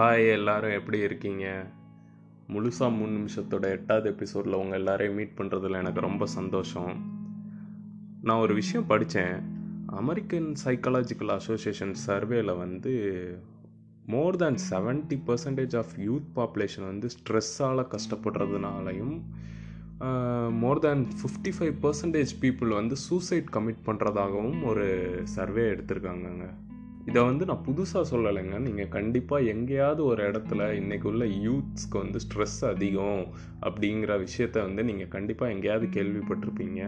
Hi எல்லாரும் எப்படி இருக்கீங்க? முழுசாக மூணு நிமிஷத்தோட எட்டாவது எபிசோடில் உங்கள் எல்லாரையும் மீட் பண்ணுறதுல எனக்கு ரொம்ப சந்தோஷம். நான் ஒரு விஷயம் படித்தேன் அமெரிக்கன் சைக்காலஜிக்கல் அசோசியேஷன் சர்வேல வந்து more than seventy percentage of youth population வந்து ஸ்ட்ரெஸ்ஸால் கஷ்டப்படுறதுனாலையும் more than fifty five percentage people வந்து சூசைட் கமிட் பண்ணுறதாகவும் ஒரு சர்வே எடுத்திருக்காங்கங்க. இதை வந்து நான் புதுசாக சொல்லலைங்க. நீங்கள் கண்டிப்பாக எங்கேயாவது ஒரு இடத்துல இன்றைக்கு உள்ள யூத்ஸ்க்கு வந்து ஸ்ட்ரெஸ் அதிகம் அப்படிங்கிற விஷயத்த வந்து நீங்கள் கண்டிப்பாக எங்கேயாவது கேள்விப்பட்டிருப்பீங்க.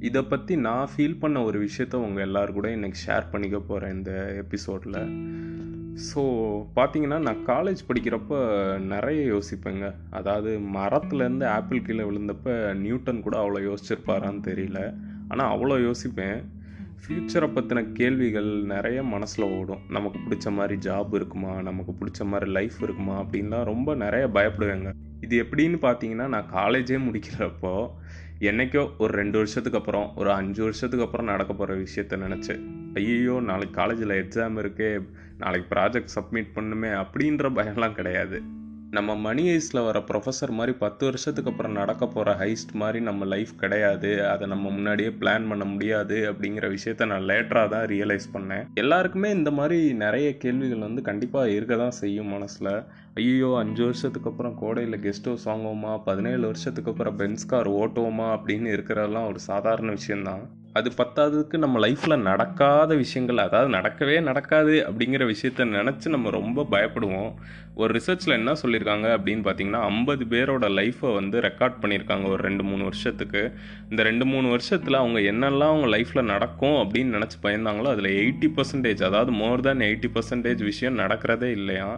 இதை பற்றி நான் ஃபீல் பண்ண ஒரு விஷயத்த உங்கள் எல்லாரு கூட இன்றைக்கி ஷேர் பண்ணிக்க போகிறேன் இந்த எபிசோடில் ஸோ பார்த்தீங்கன்னா நான் காலேஜ் படிக்கிறப்ப நிறைய யோசிப்பேங்க. அதாவது மரத்துலேருந்து ஆப்பிள் கீழே விழுந்தப்ப நியூட்டன் கூட அவ்வளோ யோசிச்சிருப்பாரான்னு தெரியல. ஆனால் அவ்வளோ யோசிப்பேன். ஃப்யூச்சரை பற்றின கேள்விகள் நிறைய மனசில் ஓடும். நமக்கு பிடிச்ச மாதிரி ஜாப் இருக்குமா? நமக்கு பிடிச்ச மாதிரி லைஃப் இருக்குமா? அப்படின்லாம் ரொம்ப நிறைய பயப்படுவேங்க. இது எப்படின்னு பார்த்தீங்கன்னா நான் காலேஜே முடிக்கிறப்போ என்னைக்கோ ஒரு ரெண்டு வருஷத்துக்கு அப்புறம் ஒரு அஞ்சு வருஷத்துக்கு அப்புறம் நடக்க போகிற விஷயத்த நினச்சேன். ஐயோ நாளைக்கு காலேஜில் எக்ஸாம் இருக்கே நாளைக்கு ப்ராஜெக்ட் சப்மிட் பண்ணுமே அப்படின்ற பயம்லாம் கிடையாது. நம்ம மணி ஐஸில் வர ப்ரொஃபஸர் மாதிரி பத்து வருஷத்துக்கு அப்புறம் நடக்க போகிற ஹைஸ்ட் மாதிரி நம்ம லைஃப் கிடையாது. அதை நம்ம முன்னாடியே பிளான் பண்ண முடியாது அப்படிங்கிற விஷயத்த நான் லேட்டராக தான் ரியலைஸ் பண்ணேன். எல்லாருக்குமே இந்த மாதிரி நிறைய கேள்விகள் வந்து கண்டிப்பாக இருக்க தான் செய்யும் மனசில். ஐயோ அஞ்சு வருஷத்துக்கு அப்புறம் கோடையில் கெஸ்ட் ஹவுஸ் வாங்குவோமா? பதினேழு வருஷத்துக்கு அப்புறம் பென்ஸ் கார் ஓட்டுவோமா? அப்படின்னு இருக்கிறதெல்லாம் ஒரு சாதாரண விஷயந்தான் அது பத்தாததுக்கு நம்ம லைஃப்பில் நடக்காத விஷயங்கள் அதாவது நடக்கவே நடக்காது அப்படிங்கிற விஷயத்த நினச்சி நம்ம ரொம்ப பயப்படுவோம். ஒரு ரிசர்ச்சில் என்ன சொல்லியிருக்காங்க அப்படின்னு பார்த்தீங்கன்னா ஐம்பது பேரோட லைஃப்பை வந்து ரெக்கார்ட் பண்ணியிருக்காங்க ஒரு ரெண்டு மூணு வருஷத்துக்கு. இந்த ரெண்டு மூணு வருஷத்தில் அவங்க என்னெல்லாம் அவங்க லைஃப்பில் நடக்கும் அப்படின்னு நினச்சி பயந்தாங்களோ அதில் எயிட்டி பர்சன்டேஜ் அதாவது மோர் தேன் எயிட்டி பர்சன்டேஜ் விஷயம் நடக்கிறதே இல்லையா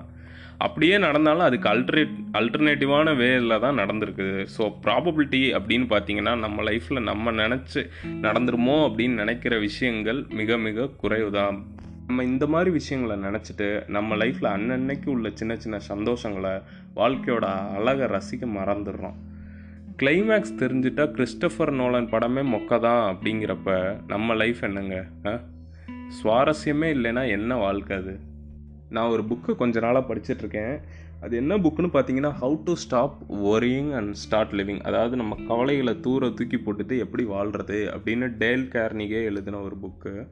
அப்படியே நடந்தாலும் அதுக்கு அல்டர்னேட் அல்டர்னேட்டிவான வேல தான் நடந்திருக்குது ஸோ ப்ராபபிலிட்டி அப்படின்னு பார்த்தீங்கன்னா நம்ம லைஃப்பில் நம்ம நினச்சி நடந்துருமோ அப்படின்னு நினைக்கிற விஷயங்கள் மிக மிக குறைவு தான் நம்ம இந்த மாதிரி விஷயங்களை நினச்சிட்டு நம்ம லைஃப்பில் அன்னன்னைக்கு உள்ள சின்ன சின்ன சந்தோஷங்களை வாழ்க்கையோட அழகை ரசிக்க மறந்துடுறோம். கிளைமேக்ஸ் தெரிஞ்சுட்டா கிறிஸ்டபர் நோலன் படமே மொக்க தான் அப்படிங்கிறப்ப நம்ம லைஃப் என்னங்க? சுவாரஸ்யமே இல்லைன்னா என்ன வாழ்க்கை அது? நான் ஒரு புக்கு கொஞ்ச நாளாக படிச்சிட்ருக்கேன். அது என்ன புக்குன்னு பார்த்தீங்கன்னா how to stop worrying and start living அதாவது நம்ம கவலைகளை தூர தூக்கி போட்டுட்டு எப்படி வாழ்கிறது அப்படின்னு டேல் கேர்னிகே எழுதின ஒரு புக்கு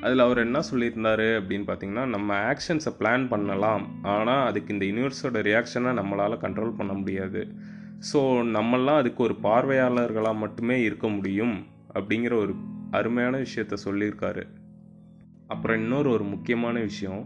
அதில் அவர் என்ன சொல்லியிருந்தார் அப்படின்னு பார்த்தீங்கன்னா நம்ம ஆக்ஷன்ஸை பிளான் பண்ணலாம். ஆனால் அதுக்கு இந்த யூனிவர்ஸோட ரியாக்ஷனை நம்மளால் கண்ட்ரோல் பண்ண முடியாது. ஸோ நம்மளாம் அதுக்கு ஒரு பார்வையாளர்களாக மட்டுமே இருக்க முடியும் அப்படிங்கிற ஒரு அருமையான விஷயத்த சொல்லியிருக்காரு. அப்புறம் இன்னொரு ஒரு முக்கியமான விஷயம்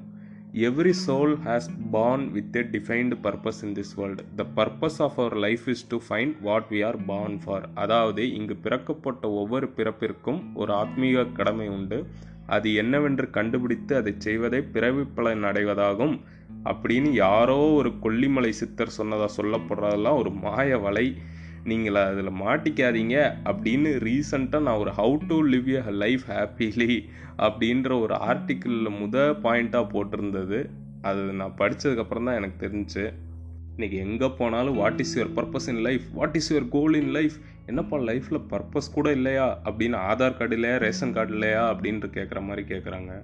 every soul has born with a defined purpose in this world the purpose of our life is to find what we are born for அதாவது இங்கு பிறக்கப்பட்ட ஒவ்வொரு பிறப்பிற்கும் ஒரு ஆத்மீக கடமை உண்டு. அது என்னவென்று கண்டுபிடித்து அதை செய்வதை பிறவி பலன் அடைவதாகும். அப்படின்னு யாரோ ஒரு கொல்லிமலை சித்தர் சொன்னதாக சொல்லப்படுறதெல்லாம் ஒரு மாய வலை நீங்கள் அதில் மாட்டிக்காதீங்க அப்படின்னு ரீசண்டாக நான் ஒரு how to live a life happily அப்படின்ற ஒரு ஆர்டிக்கிளில் முத பாயிண்ட்டாக போட்டிருந்தது. அது நான் படித்ததுக்கப்புறம் தான் எனக்கு தெரிஞ்சு. இன்றைக்கி எங்கே போனாலும் what is your purpose in life what is your goal in life என்னப்பா லைஃப்பில் பர்பஸ் கூட இல்லையா? அப்படின்னு ஆதார் கார்டு இல்லையா? ரேஷன் கார்டு இல்லையா? அப்படின்ட்டு கேட்குற மாதிரி கேட்குறாங்க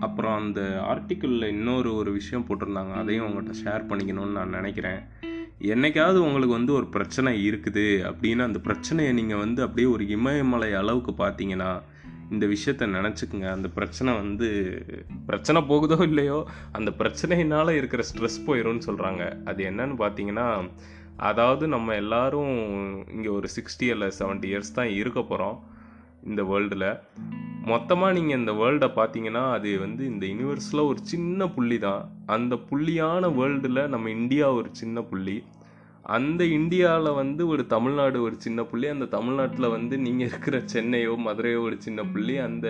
அப்புறம் அந்த ஆர்டிக்கிளில் இன்னொரு ஒரு விஷயம் போட்டிருந்தாங்க. அதையும் உங்கள்கிட்ட ஷேர் பண்ணிக்கணும்னு நான் நினைக்கிறேன். என்னைக்காவது உங்களுக்கு வந்து ஒரு பிரச்சனை இருக்குது அப்படின்னு அந்த பிரச்சனையை நீங்கள் வந்து அப்படியே ஒரு இமயமலை அளவுக்கு பார்த்தீங்கன்னா இந்த விஷயத்த நினச்சிக்கங்க. அந்த பிரச்சனை வந்து பிரச்சனை போகுதோ இல்லையோ அந்த பிரச்சனையினால் இருக்கிற ஸ்ட்ரெஸ் போயிடும்னு சொல்கிறாங்க அது என்னன்னு பார்த்தீங்கன்னா அதாவது நம்ம எல்லாரும் இங்கே ஒரு சிக்ஸ்டி இல்லை செவன்ட்டி இயர்ஸ் தான் இருக்க போகிறோம் இந்த வேர்ல்டில் மொத்தமாக நீங்கள் இந்த வேர்ல்டை பார்த்தீங்கன்னா அது வந்து இந்த யூனிவர்ஸில் ஒரு சின்ன புள்ளி தான் அந்த புள்ளியான வேர்ல்டில் நம்ம இந்தியா ஒரு சின்ன புள்ளி. அந்த இந்தியாவில் வந்து ஒரு தமிழ்நாடு ஒரு சின்ன புள்ளி. அந்த தமிழ்நாட்டில் வந்து நீங்கள் இருக்கிற சென்னையோ மதுரையோ ஒரு சின்ன புள்ளி. அந்த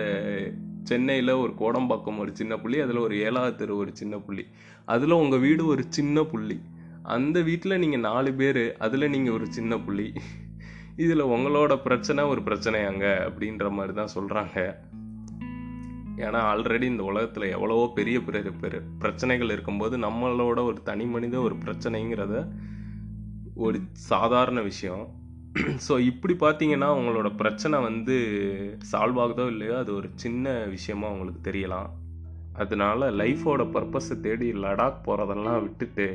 சென்னையில் ஒரு கோடம்பாக்கம் ஒரு சின்ன புள்ளி. அதில் ஒரு ஏழாவது தெரு ஒரு சின்ன புள்ளி. அதில் உங்கள் வீடு ஒரு சின்ன புள்ளி. அந்த வீட்டில் நீங்கள் நாலு பேர் அதில் நீங்கள் ஒரு சின்ன புள்ளி. இதில் உங்களோட பிரச்சனை ஒரு பிரச்சனையாங்க அப்படின்ற மாதிரி தான் சொல்கிறாங்க ஏன்னா ஆல்ரெடி இந்த உலகத்தில் எவ்வளவோ பெரிய பெரிய பெரிய பிரச்சனைகள் இருக்கும்போது நம்மளோட ஒரு தனி மனித ஒரு பிரச்சனைங்கிறத ஒரு சாதாரண விஷயம். ஸோ இப்படி பார்த்தீங்கன்னா உங்களோட பிரச்சனை வந்து சால்வ் ஆகுதோ இல்லையோ அது ஒரு சின்ன விஷயமா உங்களுக்கு தெரியலாம். அதனால லைஃபோட பர்பஸை தேடி லடாக் போகிறதெல்லாம் விட்டுட்டு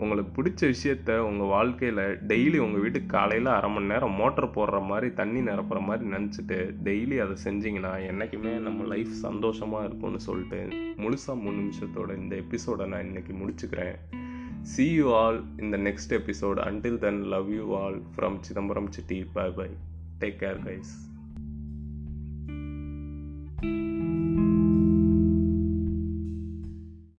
உங்களுக்கு பிடிச்ச விஷயத்த உங்கள் வாழ்க்கையில் டெய்லி உங்கள் வீட்டுக்கு காலையில் அரை மணி நேரம் மோட்டர் போடுற மாதிரி தண்ணி நிரப்புற மாதிரி நினச்சிட்டு டெய்லி அதை செஞ்சிங்கன்னா என்றைக்குமே நம்ம லைஃப் சந்தோஷமாக இருக்கும்னு சொல்லிட்டு முழுசாக மூணு நிமிஷத்தோட இந்த எபிசோடை நான் இன்றைக்கி முடிச்சுக்கிறேன். See you all in the next episode until then love you all from Chidambaram city chidambaram bye take care guys thank you